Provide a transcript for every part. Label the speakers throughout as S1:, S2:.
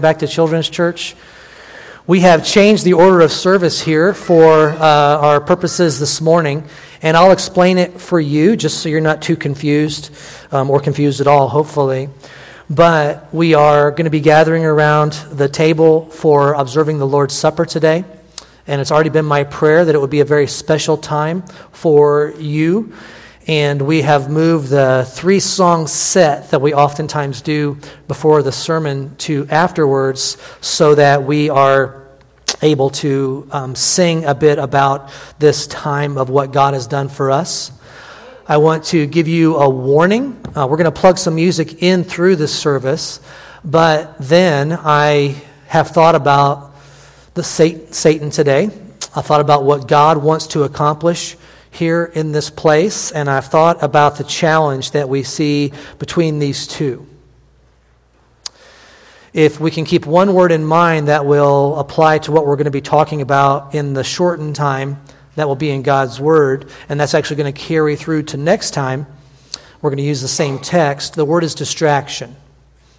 S1: back to Children's Church. We have changed the order of service here for uh, our purposes this morning, and I'll explain it for you just so you're not too confused um, or confused at all, hopefully. But we are going to be gathering around the table for observing the Lord's Supper today. And it's already been my prayer that it would be a very special time for you and we have moved the three song set that we oftentimes do before the sermon to afterwards so that we are able to um, sing a bit about this time of what God has done for us. I want to give you a warning. Uh, we're going to plug some music in through this service, but then I have thought about the Satan today. I thought about what God wants to accomplish here in this place, and I've thought about the challenge that we see between these two. If we can keep one word in mind that will apply to what we're going to be talking about in the shortened time that will be in God's Word, and that's actually going to carry through to next time, we're going to use the same text. The word is distraction.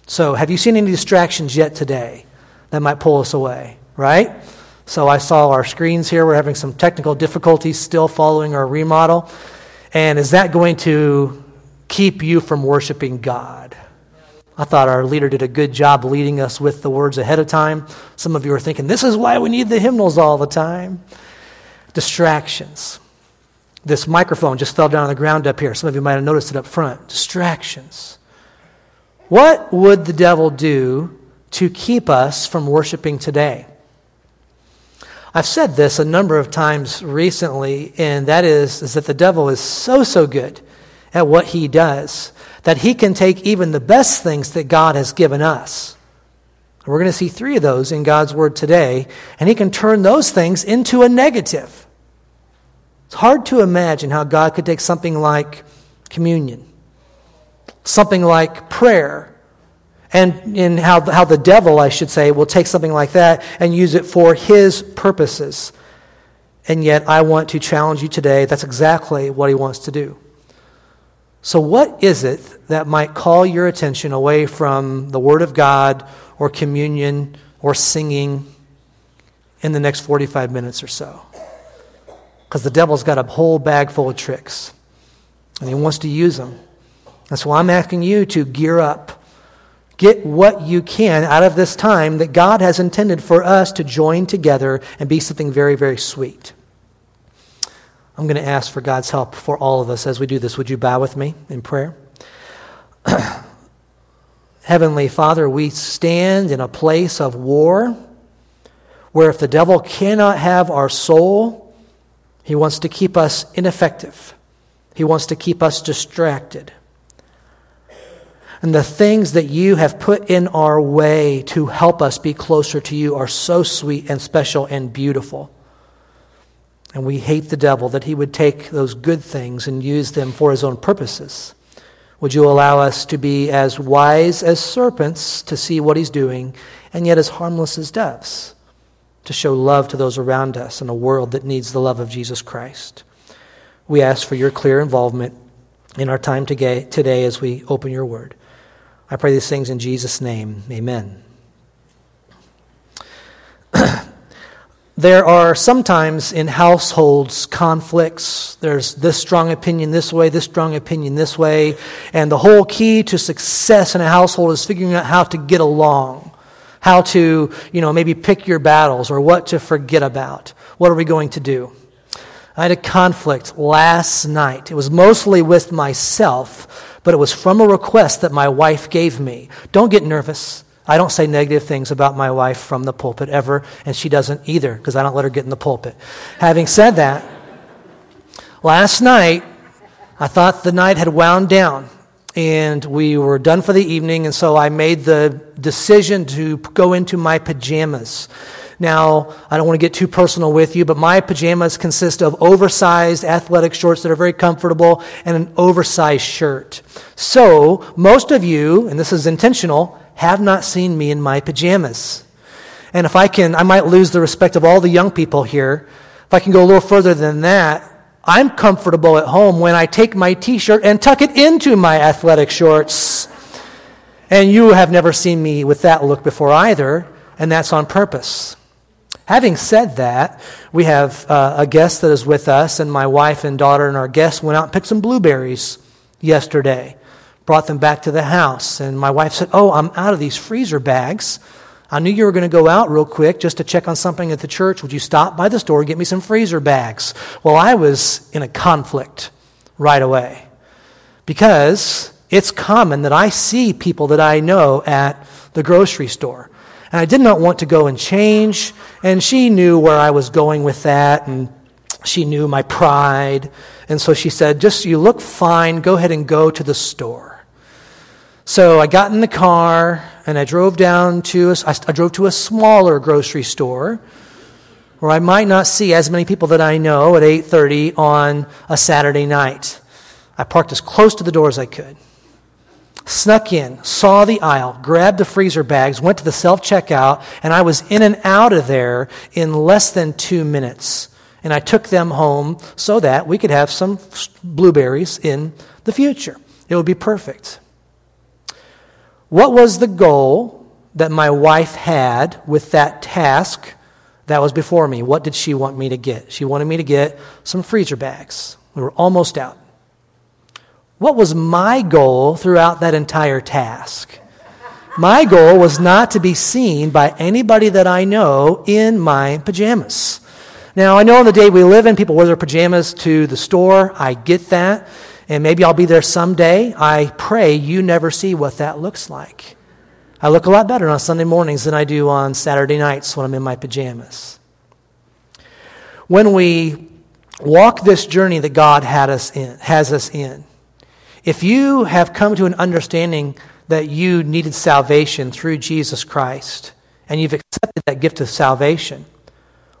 S1: So, have you seen any distractions yet today that might pull us away? Right? So I saw our screens here. We're having some technical difficulties still following our remodel. And is that going to keep you from worshiping God? I thought our leader did a good job leading us with the words ahead of time. Some of you are thinking, this is why we need the hymnals all the time. Distractions. This microphone just fell down on the ground up here. Some of you might have noticed it up front. Distractions. What would the devil do to keep us from worshiping today? I've said this a number of times recently, and that is, is that the devil is so, so good at what he does that he can take even the best things that God has given us. We're going to see three of those in God's Word today, and he can turn those things into a negative. It's hard to imagine how God could take something like communion, something like prayer, and in how, how the devil, I should say, will take something like that and use it for his purposes. And yet, I want to challenge you today. That's exactly what he wants to do. So, what is it that might call your attention away from the Word of God or communion or singing in the next 45 minutes or so? Because the devil's got a whole bag full of tricks, and he wants to use them. And so, I'm asking you to gear up Get what you can out of this time that God has intended for us to join together and be something very, very sweet. I'm going to ask for God's help for all of us as we do this. Would you bow with me in prayer? Heavenly Father, we stand in a place of war where if the devil cannot have our soul, he wants to keep us ineffective. He wants to keep us distracted and the things that you have put in our way to help us be closer to you are so sweet and special and beautiful. And we hate the devil that he would take those good things and use them for his own purposes. Would you allow us to be as wise as serpents to see what he's doing, and yet as harmless as doves to show love to those around us in a world that needs the love of Jesus Christ? We ask for your clear involvement in our time today as we open your word. I pray these things in Jesus' name. Amen. there are sometimes in households conflicts. There's this strong opinion this way, this strong opinion this way. And the whole key to success in a household is figuring out how to get along, how to, you know, maybe pick your battles or what to forget about. What are we going to do? I had a conflict last night. It was mostly with myself but it was from a request that my wife gave me. Don't get nervous. I don't say negative things about my wife from the pulpit ever, and she doesn't either because I don't let her get in the pulpit. Having said that, last night, I thought the night had wound down and we were done for the evening, and so I made the decision to go into my pajamas. Now, I don't want to get too personal with you, but my pajamas consist of oversized athletic shorts that are very comfortable and an oversized shirt. So, most of you, and this is intentional, have not seen me in my pajamas. And if I can, I might lose the respect of all the young people here. If I can go a little further than that, I'm comfortable at home when I take my t shirt and tuck it into my athletic shorts. And you have never seen me with that look before either, and that's on purpose. Having said that, we have uh, a guest that is with us, and my wife and daughter and our guest went out and picked some blueberries yesterday. Brought them back to the house, and my wife said, Oh, I'm out of these freezer bags. I knew you were going to go out real quick just to check on something at the church. Would you stop by the store and get me some freezer bags? Well, I was in a conflict right away because it's common that I see people that I know at the grocery store. And I did not want to go and change. And she knew where I was going with that. And she knew my pride. And so she said, Just you look fine. Go ahead and go to the store. So I got in the car and I drove down to a, I drove to a smaller grocery store where I might not see as many people that I know at 8:30 on a Saturday night. I parked as close to the door as I could snuck in, saw the aisle, grabbed the freezer bags, went to the self checkout, and I was in and out of there in less than two minutes. And I took them home so that we could have some blueberries in the future. It would be perfect. What was the goal that my wife had with that task that was before me? What did she want me to get? She wanted me to get some freezer bags. We were almost out. What was my goal throughout that entire task? My goal was not to be seen by anybody that I know in my pajamas. Now, I know in the day we live in, people wear their pajamas to the store. I get that. And maybe I'll be there someday. I pray you never see what that looks like. I look a lot better on Sunday mornings than I do on Saturday nights when I'm in my pajamas. When we walk this journey that God had us in, has us in, if you have come to an understanding that you needed salvation through Jesus Christ, and you've accepted that gift of salvation,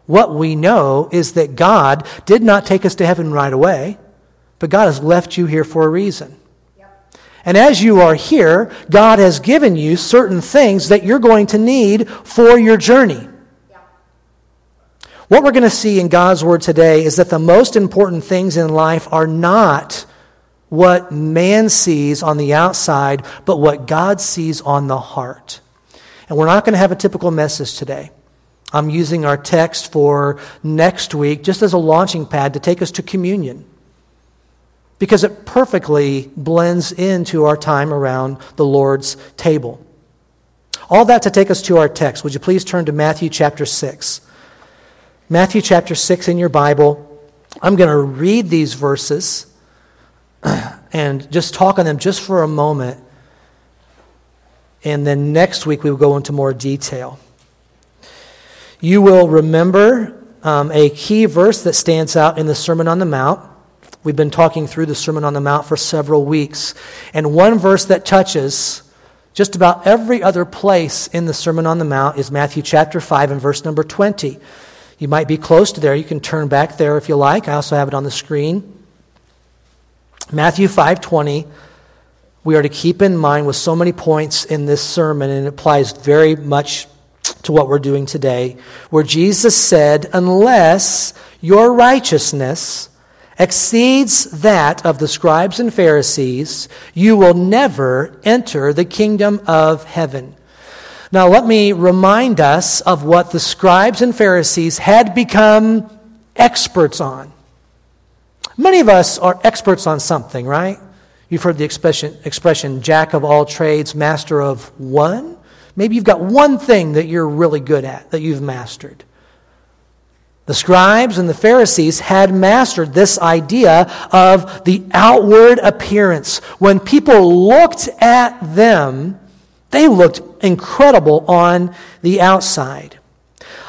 S1: what we know is that God did not take us to heaven right away, but God has left you here for a reason. And as you are here, God has given you certain things that you're going to need for your journey. What we're going to see in God's Word today is that the most important things in life are not what man sees on the outside, but what God sees on the heart. And we're not going to have a typical message today. I'm using our text for next week just as a launching pad to take us to communion because it perfectly blends into our time around the Lord's table. All that to take us to our text. Would you please turn to Matthew chapter 6? Matthew chapter 6 in your Bible. I'm going to read these verses and just talk on them just for a moment. And then next week we will go into more detail. You will remember um, a key verse that stands out in the Sermon on the Mount. We've been talking through the Sermon on the Mount for several weeks. And one verse that touches just about every other place in the Sermon on the Mount is Matthew chapter 5 and verse number 20. You might be close to there. You can turn back there if you like. I also have it on the screen. Matthew 5:20 we are to keep in mind with so many points in this sermon and it applies very much to what we're doing today where Jesus said unless your righteousness exceeds that of the scribes and Pharisees you will never enter the kingdom of heaven. Now let me remind us of what the scribes and Pharisees had become experts on. Many of us are experts on something, right? You've heard the expression, expression jack of all trades, master of one. Maybe you've got one thing that you're really good at, that you've mastered. The scribes and the Pharisees had mastered this idea of the outward appearance. When people looked at them, they looked incredible on the outside.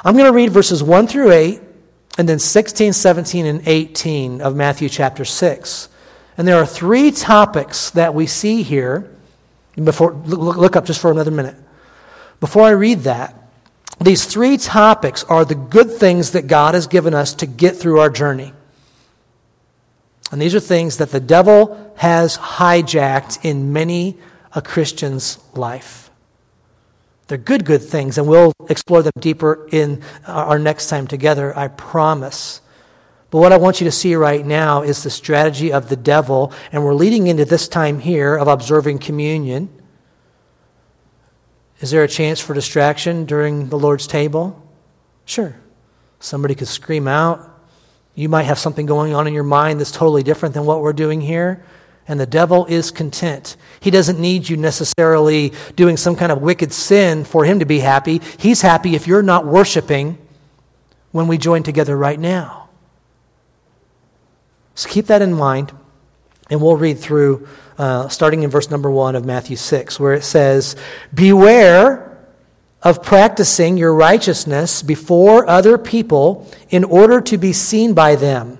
S1: I'm going to read verses 1 through 8 and then 16, 17, and 18 of Matthew chapter 6. And there are three topics that we see here. Before, look, look up just for another minute. Before I read that, these three topics are the good things that God has given us to get through our journey. And these are things that the devil has hijacked in many a Christian's life. They're good, good things, and we'll explore them deeper in uh, our next time together, I promise. But what I want you to see right now is the strategy of the devil, and we're leading into this time here of observing communion. Is there a chance for distraction during the Lord's table? Sure. Somebody could scream out. You might have something going on in your mind that's totally different than what we're doing here. And the devil is content. He doesn't need you necessarily doing some kind of wicked sin for him to be happy. He's happy if you're not worshiping when we join together right now. So keep that in mind. And we'll read through, uh, starting in verse number one of Matthew 6, where it says, Beware of practicing your righteousness before other people in order to be seen by them.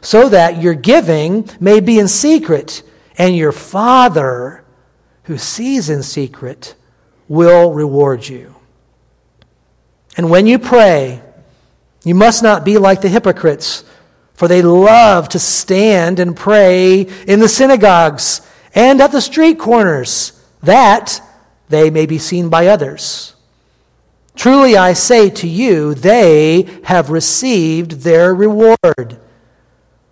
S1: so that your giving may be in secret, and your Father, who sees in secret, will reward you. And when you pray, you must not be like the hypocrites, for they love to stand and pray in the synagogues and at the street corners, that they may be seen by others. Truly I say to you, they have received their reward.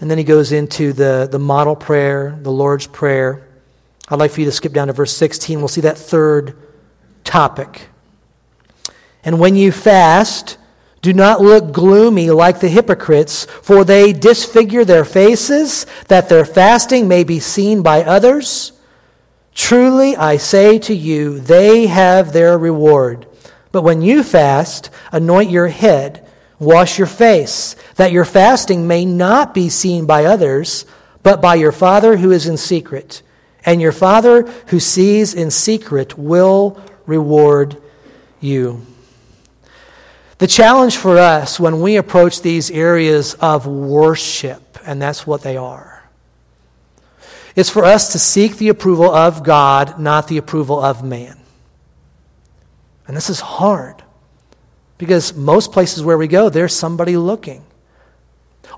S1: And then he goes into the, the model prayer, the Lord's Prayer. I'd like for you to skip down to verse 16. We'll see that third topic. And when you fast, do not look gloomy like the hypocrites, for they disfigure their faces, that their fasting may be seen by others. Truly, I say to you, they have their reward. But when you fast, anoint your head, wash your face, that your fasting may not be seen by others, but by your Father who is in secret. And your Father who sees in secret will reward you. The challenge for us when we approach these areas of worship, and that's what they are, is for us to seek the approval of God, not the approval of man. And this is hard because most places where we go, there's somebody looking.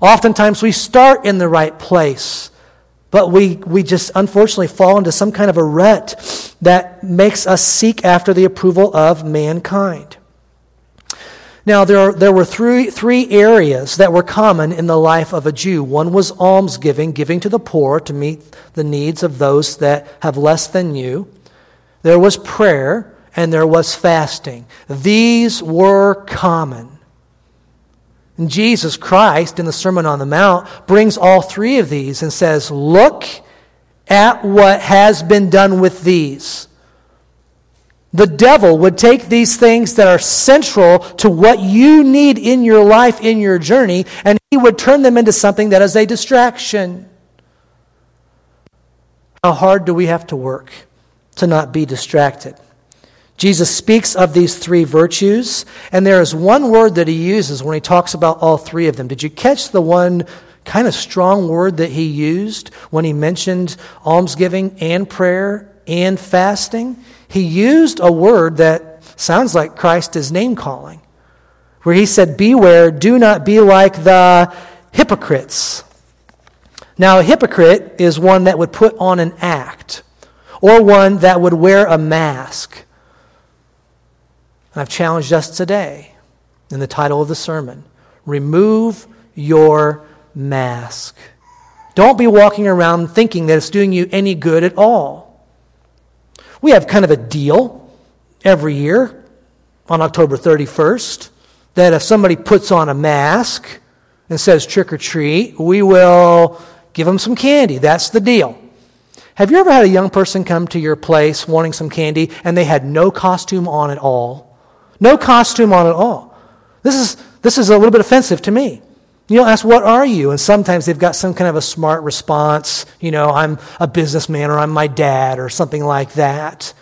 S1: Oftentimes we start in the right place, but we, we just unfortunately fall into some kind of a rut that makes us seek after the approval of mankind. Now, there, are, there were three, three areas that were common in the life of a Jew. One was almsgiving, giving to the poor to meet the needs of those that have less than you. There was prayer, and there was fasting. These were common. And Jesus Christ, in the Sermon on the Mount, brings all three of these and says, Look at what has been done with these. The devil would take these things that are central to what you need in your life, in your journey, and he would turn them into something that is a distraction. How hard do we have to work to not be distracted? Jesus speaks of these three virtues, and there is one word that he uses when he talks about all three of them. Did you catch the one kind of strong word that he used when he mentioned almsgiving and prayer and fasting? he used a word that sounds like Christ is name calling, where he said, Beware, do not be like the hypocrites. Now, a hypocrite is one that would put on an act, or one that would wear a mask. And I've challenged us today in the title of the sermon remove your mask. Don't be walking around thinking that it's doing you any good at all. We have kind of a deal every year on October 31st that if somebody puts on a mask and says trick or treat, we will give them some candy. That's the deal. Have you ever had a young person come to your place wanting some candy and they had no costume on at all? No costume on at all. This is, this is a little bit offensive to me. You'll ask, What are you? And sometimes they've got some kind of a smart response. You know, I'm a businessman or I'm my dad or something like that.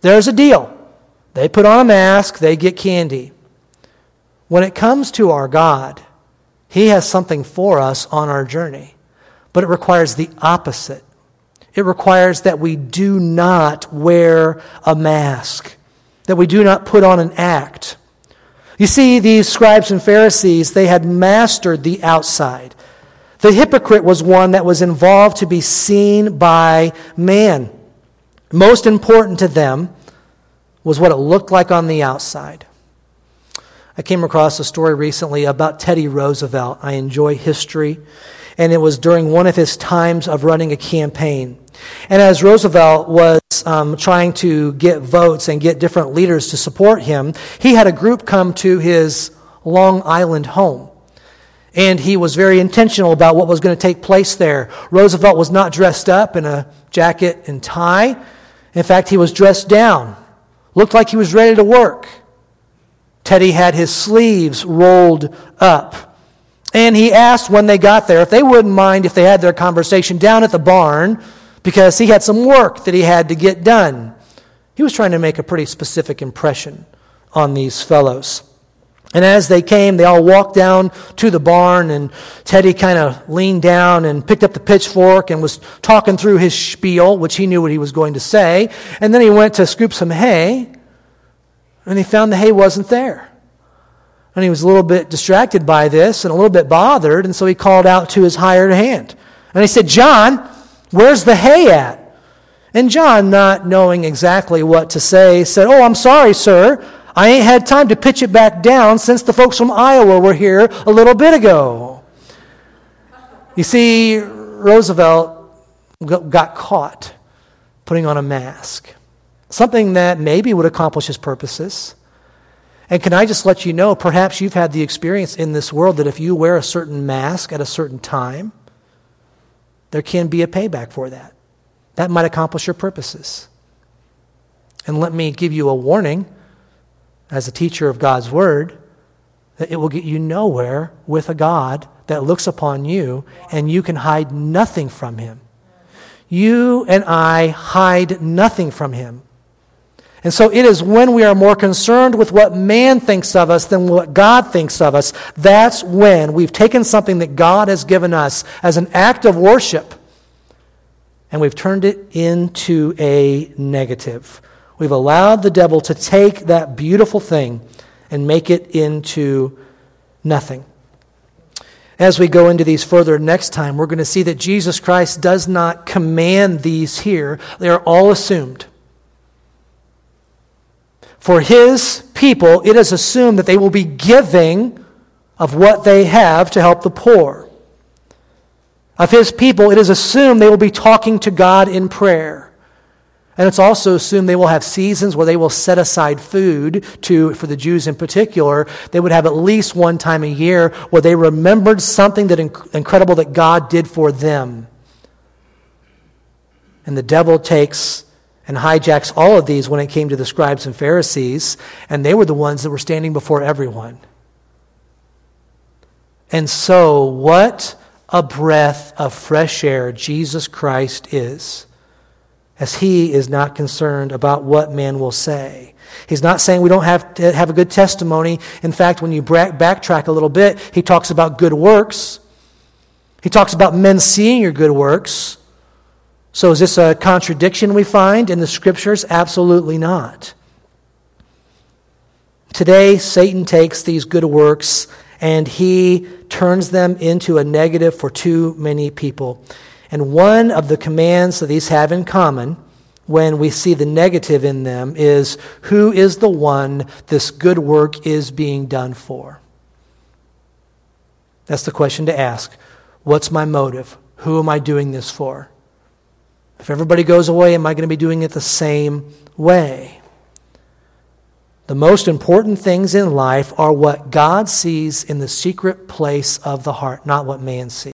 S1: There's a deal. They put on a mask, they get candy. When it comes to our God, He has something for us on our journey, but it requires the opposite. It requires that we do not wear a mask, that we do not put on an act. You see, these scribes and Pharisees, they had mastered the outside. The hypocrite was one that was involved to be seen by man. Most important to them was what it looked like on the outside. I came across a story recently about Teddy Roosevelt. I enjoy history, and it was during one of his times of running a campaign. And as Roosevelt was um, trying to get votes and get different leaders to support him, he had a group come to his Long Island home. And he was very intentional about what was going to take place there. Roosevelt was not dressed up in a jacket and tie. In fact, he was dressed down, looked like he was ready to work. Teddy had his sleeves rolled up. And he asked when they got there if they wouldn't mind if they had their conversation down at the barn because he had some work that he had to get done. He was trying to make a pretty specific impression on these fellows. And as they came, they all walked down to the barn, and Teddy kind of leaned down and picked up the pitchfork and was talking through his spiel, which he knew what he was going to say. And then he went to scoop some hay, and he found the hay wasn't there. And he was a little bit distracted by this and a little bit bothered, and so he called out to his hired hand. And he said, John, Where's the hay at? And John, not knowing exactly what to say, said, Oh, I'm sorry, sir. I ain't had time to pitch it back down since the folks from Iowa were here a little bit ago. You see, Roosevelt got caught putting on a mask, something that maybe would accomplish his purposes. And can I just let you know, perhaps you've had the experience in this world that if you wear a certain mask at a certain time, there can be a payback for that. That might accomplish your purposes. And let me give you a warning as a teacher of God's Word that it will get you nowhere with a God that looks upon you and you can hide nothing from Him. You and I hide nothing from Him. And so it is when we are more concerned with what man thinks of us than what God thinks of us, that's when we've taken something that God has given us as an act of worship and we've turned it into a negative. We've allowed the devil to take that beautiful thing and make it into nothing. As we go into these further next time, we're going to see that Jesus Christ does not command these here, they are all assumed. For his people, it is assumed that they will be giving of what they have to help the poor. Of his people, it is assumed they will be talking to God in prayer. And it's also assumed they will have seasons where they will set aside food to, for the Jews in particular, they would have at least one time a year where they remembered something that incredible that God did for them. And the devil takes and hijacks all of these when it came to the scribes and Pharisees, and they were the ones that were standing before everyone. And so, what a breath of fresh air Jesus Christ is, as he is not concerned about what man will say. He's not saying we don't have to have a good testimony. In fact, when you backtrack a little bit, he talks about good works. He talks about men seeing your good works. So, is this a contradiction we find in the scriptures? Absolutely not. Today, Satan takes these good works and he turns them into a negative for too many people. And one of the commands that these have in common when we see the negative in them is who is the one this good work is being done for? That's the question to ask. What's my motive? Who am I doing this for? If everybody goes away, am I going to be doing it the same way? The most important things in life are what God sees in the secret place of the heart, not what man sees.